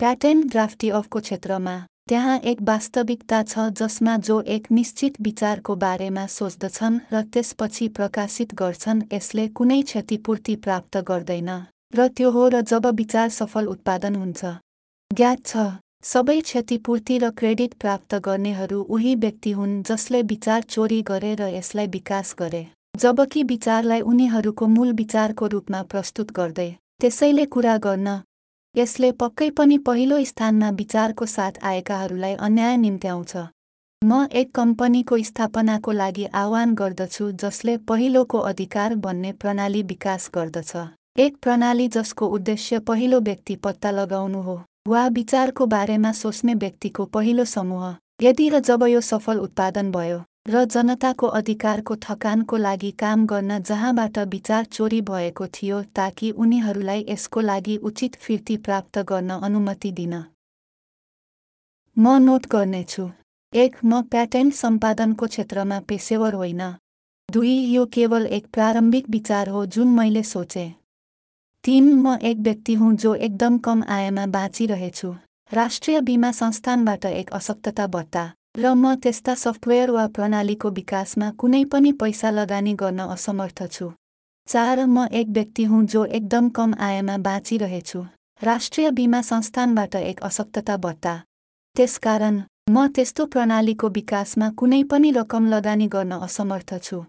Patent drafty अफको क्षेत्रमा त्यहाँ एक वास्तविकता छ जसमा जो एक निश्चित विचारको बारेमा सोच्दछन् र त्यसपछि प्रकाशित गर्छन् यसले कुनै क्षतिपूर्ति प्राप्त गर्दैन र त्यो हो र जब विचार सफल उत्पादन हुन्छ। ज्ञात छ सबै क्षतिपूर्ति र क्रेडिट प्राप्त गर्नेहरू उही व्यक्ति हुन् जसले विचार चोरी गरे र यसलाई विकास गरे जबकि विचारलाई उनीहरूको मूल विचारको रूपमा प्रस्तुत गर्दै त्यसैले कुरा गर्न यसले पक्कै पनि पहिलो स्थानमा विचारको साथ आएकाहरूलाई अन्याय निम्त्याउँछ। म एक कम्पनीको स्थापनाको लागि आह्वान गर्दछु जसले पहिलोको अधिकार भन्ने प्रणाली विकास गर्दछ। एक प्रणाली जसको उद्देश्य पहिलो व्यक्ति पत्ता लगाउनु हो वा विचारको बारेमा सोच्ने व्यक्तिको पहिलो समूह। यदि र जब यो सफल उत्पादन भयो र जनताको अधिकारको थकानको लागि काम गर्न जहाँबाट विचार चोरी भएको थियो ताकि उनीहरूलाई यसको लागि उचित फिर्ती प्राप्त गर्न अनुमति दिन। म नोट गर्नेछु। एक म प्याटेन्ट सम्पादनको क्षेत्रमा पेसेवर होइन। दुई यो केवल एक प्रारम्भिक विचार हो जुन मैले सोचे। तीन म एक व्यक्ति हुँ जो एकदम कम आयमा बाँचिरहेछु। राष्ट्रिय बिमा संस्थानबाट एक असक्तता भत्ता र म त्यस्ता सफ्टवेयर वा प्रणालीको विकासमा कुनै पनि पैसा लगानी गर्न असमर्थ छु। चार म एक व्यक्ति हुँ जो एकदम कम आयमा बाँचिरहेछु। राष्ट्रिय बिमा संस्थानबाट एक असक्तता भत्ता त्यसकारण म त्यस्तो प्रणालीको विकासमा कुनै पनि रकम लगानी गर्न असमर्थ छु।